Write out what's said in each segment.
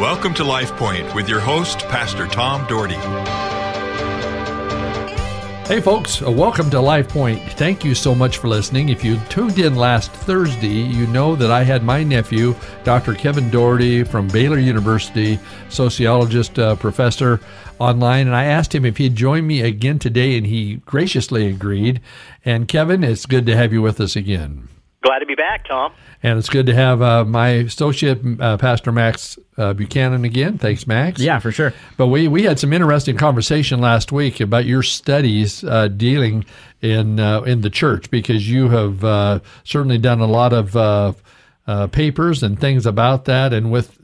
Welcome to Life Point with your host, Pastor Tom Dougherty. Hey, folks, uh, welcome to Life Point. Thank you so much for listening. If you tuned in last Thursday, you know that I had my nephew, Dr. Kevin Dougherty from Baylor University, sociologist, uh, professor, online, and I asked him if he'd join me again today, and he graciously agreed. And Kevin, it's good to have you with us again. Glad to be back, Tom. And it's good to have uh, my associate, uh, Pastor Max uh, Buchanan, again. Thanks, Max. Yeah, for sure. But we, we had some interesting conversation last week about your studies uh, dealing in uh, in the church because you have uh, certainly done a lot of uh, papers and things about that. And with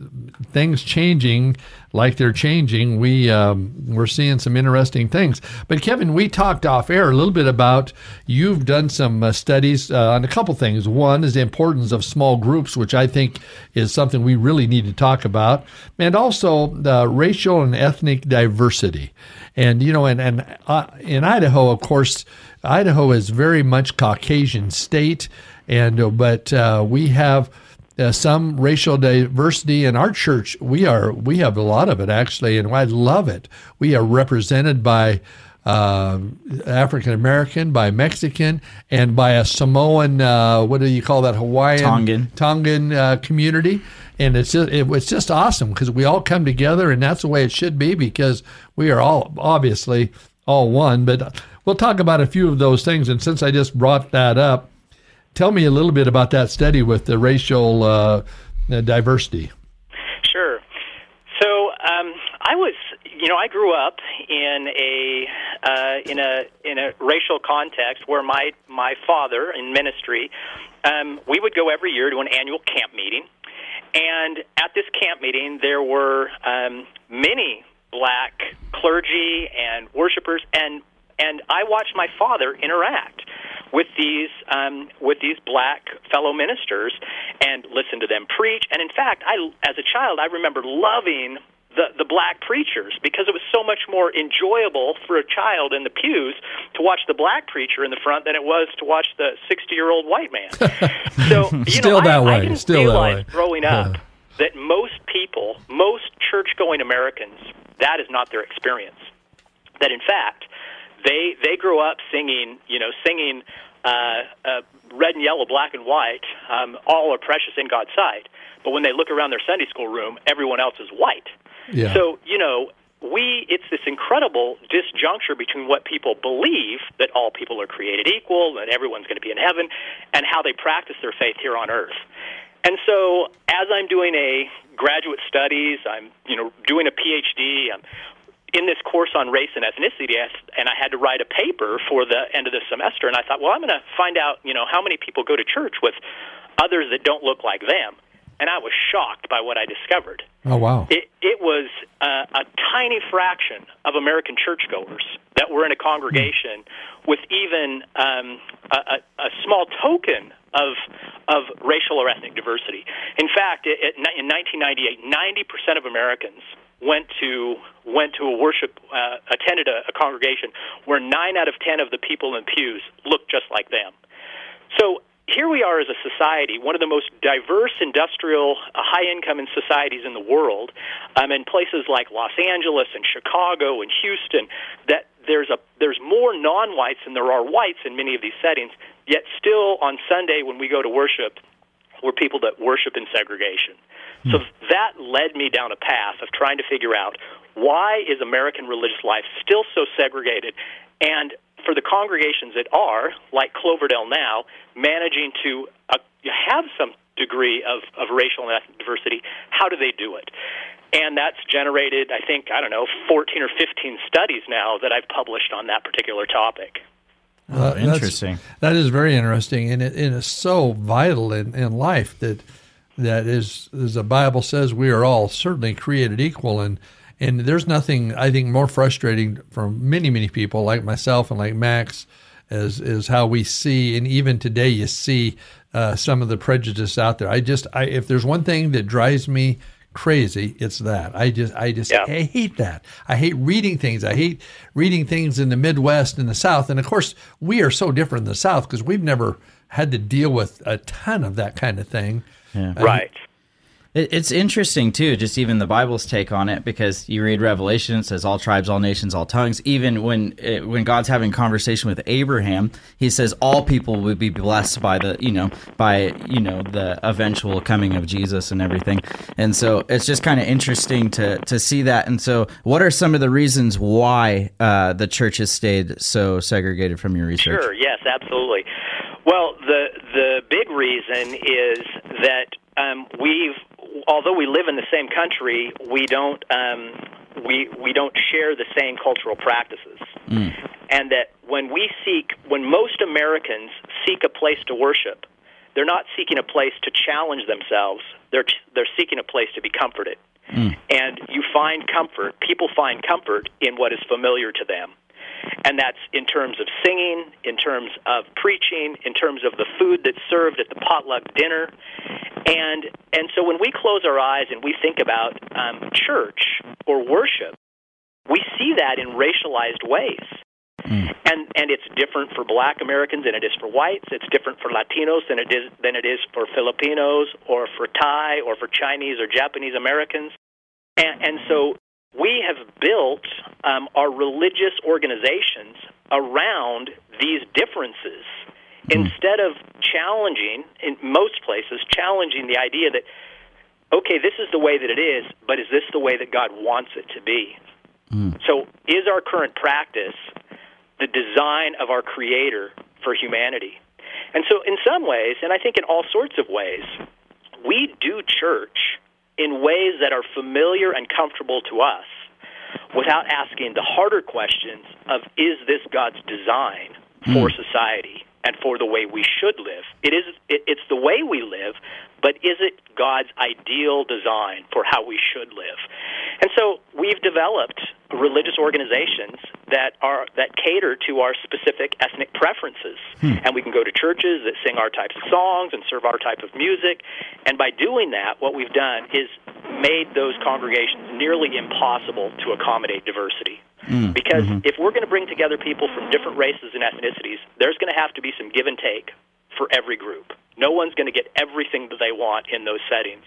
things changing like they're changing, we um, we're seeing some interesting things. But Kevin, we talked off air a little bit about you've done some uh, studies uh, on a couple things. One is the importance of small groups, which I think is something we really need to talk about, and also the racial and ethnic diversity. And you know, and and uh, in Idaho, of course, Idaho is very much Caucasian state and uh, but uh, we have uh, some racial diversity in our church. We are we have a lot of it actually, and I love it. We are represented by uh, African American, by Mexican, and by a Samoan. Uh, what do you call that? Hawaiian Tongan Tongan uh, community, and it's just it, it's just awesome because we all come together, and that's the way it should be because we are all obviously all one. But we'll talk about a few of those things, and since I just brought that up tell me a little bit about that study with the racial uh, diversity. Sure. So um, I was, you know, I grew up in a uh, in a in a racial context where my my father in ministry, um, we would go every year to an annual camp meeting, and at this camp meeting there were um, many black clergy and worshipers, and and I watched my father interact with these um, with these black fellow ministers and listen to them preach. And in fact, I as a child, I remember loving the, the black preachers because it was so much more enjoyable for a child in the pews to watch the black preacher in the front than it was to watch the 60 year old white man. so, you Still know, that I, way. I didn't Still realize that way. growing up that most people, most church going Americans, that is not their experience. That in fact, they they grew up singing, you know, singing uh, uh, red and yellow, black and white, um, all are precious in God's sight. But when they look around their Sunday school room, everyone else is white. Yeah. So you know, we it's this incredible disjuncture between what people believe that all people are created equal and everyone's going to be in heaven, and how they practice their faith here on earth. And so, as I'm doing a graduate studies, I'm you know doing a PhD, I'm in this course on race and ethnicity, and I had to write a paper for the end of the semester. And I thought, well, I'm going to find out, you know, how many people go to church with others that don't look like them. And I was shocked by what I discovered. Oh wow! It, it was uh, a tiny fraction of American churchgoers that were in a congregation mm. with even um, a, a, small token of of racial or ethnic diversity. In fact, it, it, in 1998, 90 percent of Americans went to went to a worship uh, attended a, a congregation where nine out of ten of the people in pews looked just like them. So here we are as a society, one of the most diverse industrial, uh, high income societies in the world, um, in places like Los Angeles and Chicago and Houston, that there's a there's more non-whites than there are whites in many of these settings. Yet still on Sunday when we go to worship, we're people that worship in segregation. So that led me down a path of trying to figure out why is American religious life still so segregated and for the congregations that are, like Cloverdale now, managing to uh, have some degree of, of racial and ethnic diversity, how do they do it? And that's generated, I think, I don't know, 14 or 15 studies now that I've published on that particular topic. Oh, interesting. That is very interesting, and it, and it is so vital in, in life that that is, as the Bible says, we are all certainly created equal, and and there's nothing I think more frustrating for many many people like myself and like Max, as is how we see, and even today you see uh, some of the prejudice out there. I just, I if there's one thing that drives me crazy. It's that. I just i just yeah. i hate that. I hate reading things. I hate reading things in the midwest and the south. And of course we are so different in the south because we've never had to deal with a ton of that kind of thing. Yeah. right It's interesting too, just even the Bible's take on it, because you read Revelation, it says all tribes, all nations, all tongues. Even when it, when God's having conversation with Abraham, He says all people would be blessed by the you know by you know the eventual coming of Jesus and everything. And so it's just kind of interesting to to see that. And so, what are some of the reasons why uh, the church has stayed so segregated from your research? Sure. Yes. Absolutely. Well, the the big reason is that um, we've although we live in the same country, we don't um, we we don't share the same cultural practices, mm. and that when we seek, when most Americans seek a place to worship, they're not seeking a place to challenge themselves. They're they're seeking a place to be comforted, mm. and you find comfort. People find comfort in what is familiar to them and that's in terms of singing, in terms of preaching, in terms of the food that's served at the potluck dinner, and and so when we close our eyes and we think about um, church or worship, we see that in racialized ways. Mm. And and it's different for Black Americans than it is for whites. It's different for Latinos than it is than it is for Filipinos or for Thai or for Chinese or Japanese Americans. And, and so we have built um, our religious organizations around these differences. Instead of challenging, in most places, challenging the idea that, okay, this is the way that it is, but is this the way that God wants it to be? Mm. So, is our current practice the design of our Creator for humanity? And so, in some ways, and I think in all sorts of ways, we do church in ways that are familiar and comfortable to us without asking the harder questions of is this God's design for mm. society and for the way we should live? It is it, it's the way we live, but is it God's ideal design for how we should live? And so we've developed religious organizations that are that cater to our specific ethnic preferences. Hmm. And we can go to churches that sing our types of songs and serve our type of music. And by doing that, what we've done is made those congregations nearly impossible to accommodate diversity. Mm. Because mm-hmm. if we're going to bring together people from different races and ethnicities, there's going to have to be some give and take for every group. No one's going to get everything that they want in those settings.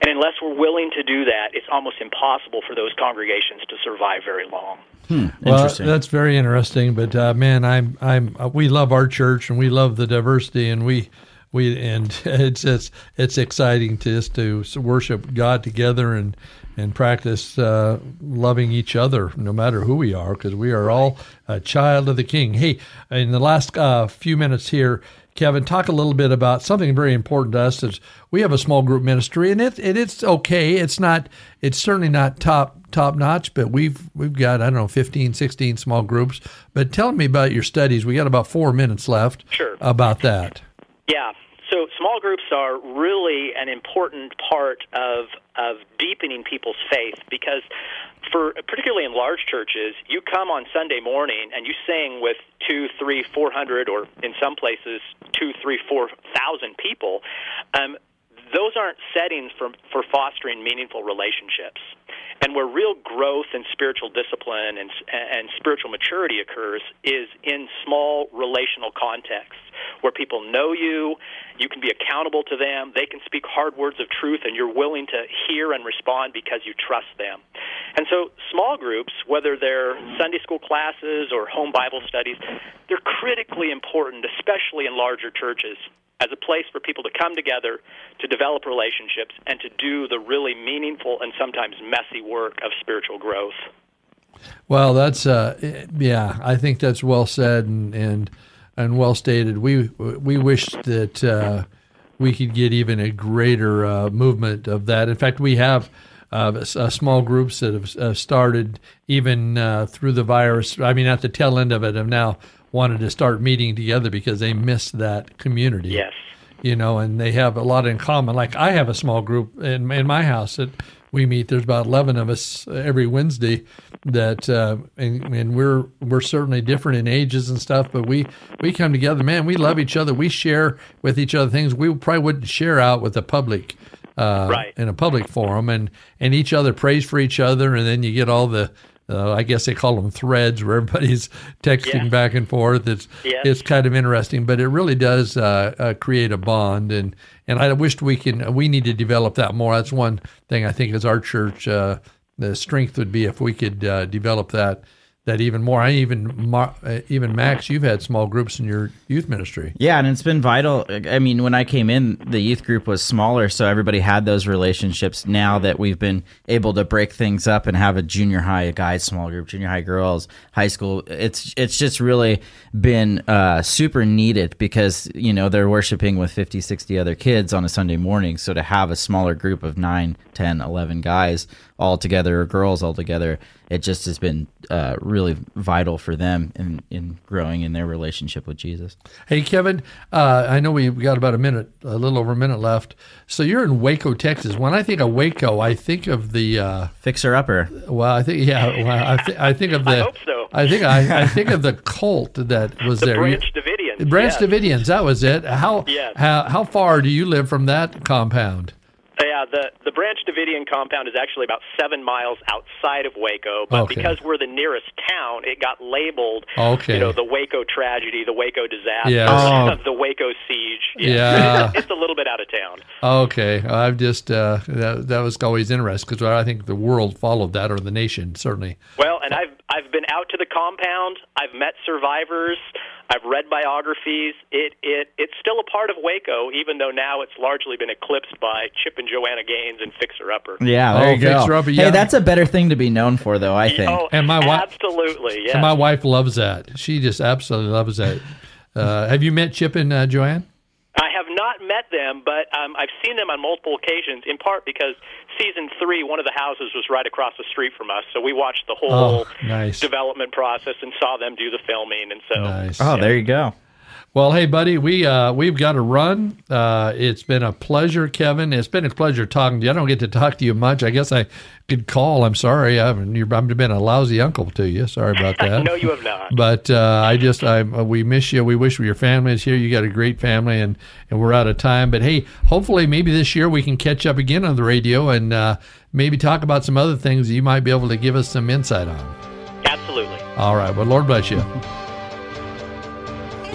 And unless we're willing to do that, it's almost impossible for those congregations to survive very long. Hmm, well, that's very interesting. But uh, man, I'm I'm uh, we love our church and we love the diversity and we we and it's it's it's exciting to us to worship God together and and practice uh, loving each other no matter who we are because we are all a child of the King. Hey, in the last uh, few minutes here, Kevin, talk a little bit about something very important to us. Is we have a small group ministry, and it, it it's okay. It's not. It's certainly not top top notch, but we've we've got I don't know 15, 16 small groups. But tell me about your studies. We got about four minutes left. Sure. About that. Yeah. So small groups are really an important part of of deepening people's faith because for particularly in large churches, you come on Sunday morning and you sing with two, three, four hundred, or in some places two, three, four thousand people. Um, those aren't settings for for fostering meaningful relationships. And where real growth in spiritual discipline and, and spiritual maturity occurs is in small relational contexts where people know you, you can be accountable to them, they can speak hard words of truth, and you're willing to hear and respond because you trust them. And so, small groups, whether they're Sunday school classes or home Bible studies, they're critically important, especially in larger churches as a place for people to come together to develop relationships and to do the really meaningful and sometimes messy work of spiritual growth. Well, that's uh, yeah, I think that's well said and and, and well stated. We we wish that uh, we could get even a greater uh, movement of that. In fact, we have. Uh, uh, small groups that have uh, started even uh, through the virus. I mean, at the tail end of it, have now wanted to start meeting together because they missed that community. Yes. You know, and they have a lot in common. Like I have a small group in in my house that we meet. There's about eleven of us every Wednesday. That uh, and, and we're we're certainly different in ages and stuff, but we we come together. Man, we love each other. We share with each other things we probably wouldn't share out with the public. Uh, right. in a public forum, and and each other prays for each other, and then you get all the uh, I guess they call them threads where everybody's texting yeah. back and forth. It's it's kind of interesting, but it really does uh, uh, create a bond, and and I wished we can we need to develop that more. That's one thing I think as our church, uh, the strength would be if we could uh, develop that that even more. I even uh, even Max, you've had small groups in your youth ministry. Yeah, and it's been vital. I mean, when I came in, the youth group was smaller, so everybody had those relationships. Now that we've been able to break things up and have a junior high guys small group, junior high girls, high school, it's it's just really been uh, super needed because you know they're worshiping with 50, 60 other kids on a Sunday morning. So to have a smaller group of 9, 10, 11 guys all together or girls all together, it just has been uh, really vital for them in, in growing in their relationship with Jesus. Hey, Kevin, uh, I know we've got about a minute, a little over a minute left. So you're in Waco, Texas. When I think of Waco, I think of the uh, fixer upper. Well, I think yeah. Well, I, th- I think of the. I hope so. I think I, I think of the cult that was the there. Branch Davidians. Branch yes. Davidians. That was it. How Yes. how how far do you live from that compound? Yeah, the the Branch Davidian compound is actually about seven miles outside of Waco, but Okay. because we're the nearest town, it got labeled, Okay. you know, the Waco tragedy, the Waco disaster, Yes. Oh. the Waco siege. Yeah. it's a little bit out of town. Okay, I've just uh, that that was always interesting because I think the world followed that or the nation certainly. Well, and I've I've been out to the compound. I've met survivors. I've read biographies. It it it's still a part of Waco, even though now it's largely been eclipsed by Chip and Joanna Gaines and Fixer Upper. Yeah, Oh, there you go. fixer upper, yeah. Hey, that's a better thing to be known for, though. I think. Oh, And my wi- absolutely, Yeah. And my wife loves that. She just absolutely loves that. Uh, have you met Chip and uh, Joanne? I have met them, but um, I've seen them on multiple occasions. In part because season three, one of the houses was right across the street from us, so we watched the whole Oh, nice. development process and saw them do the filming. And so, Nice. Oh, there you go. Well, hey, buddy, we uh, we've got to run. Uh, it's been a pleasure, Kevin. It's been a pleasure talking to you. I don't get to talk to you much. I guess I could call. I'm sorry. I haven't. I've been a lousy uncle to you. Sorry about that. no, you have not. But uh, I just, I we miss you. We wish your family is here. You got a great family, and and we're out of time. But hey, hopefully, maybe this year we can catch up again on the radio and uh, maybe talk about some other things that you might be able to give us some insight on. Absolutely. All right. Well, Lord bless you.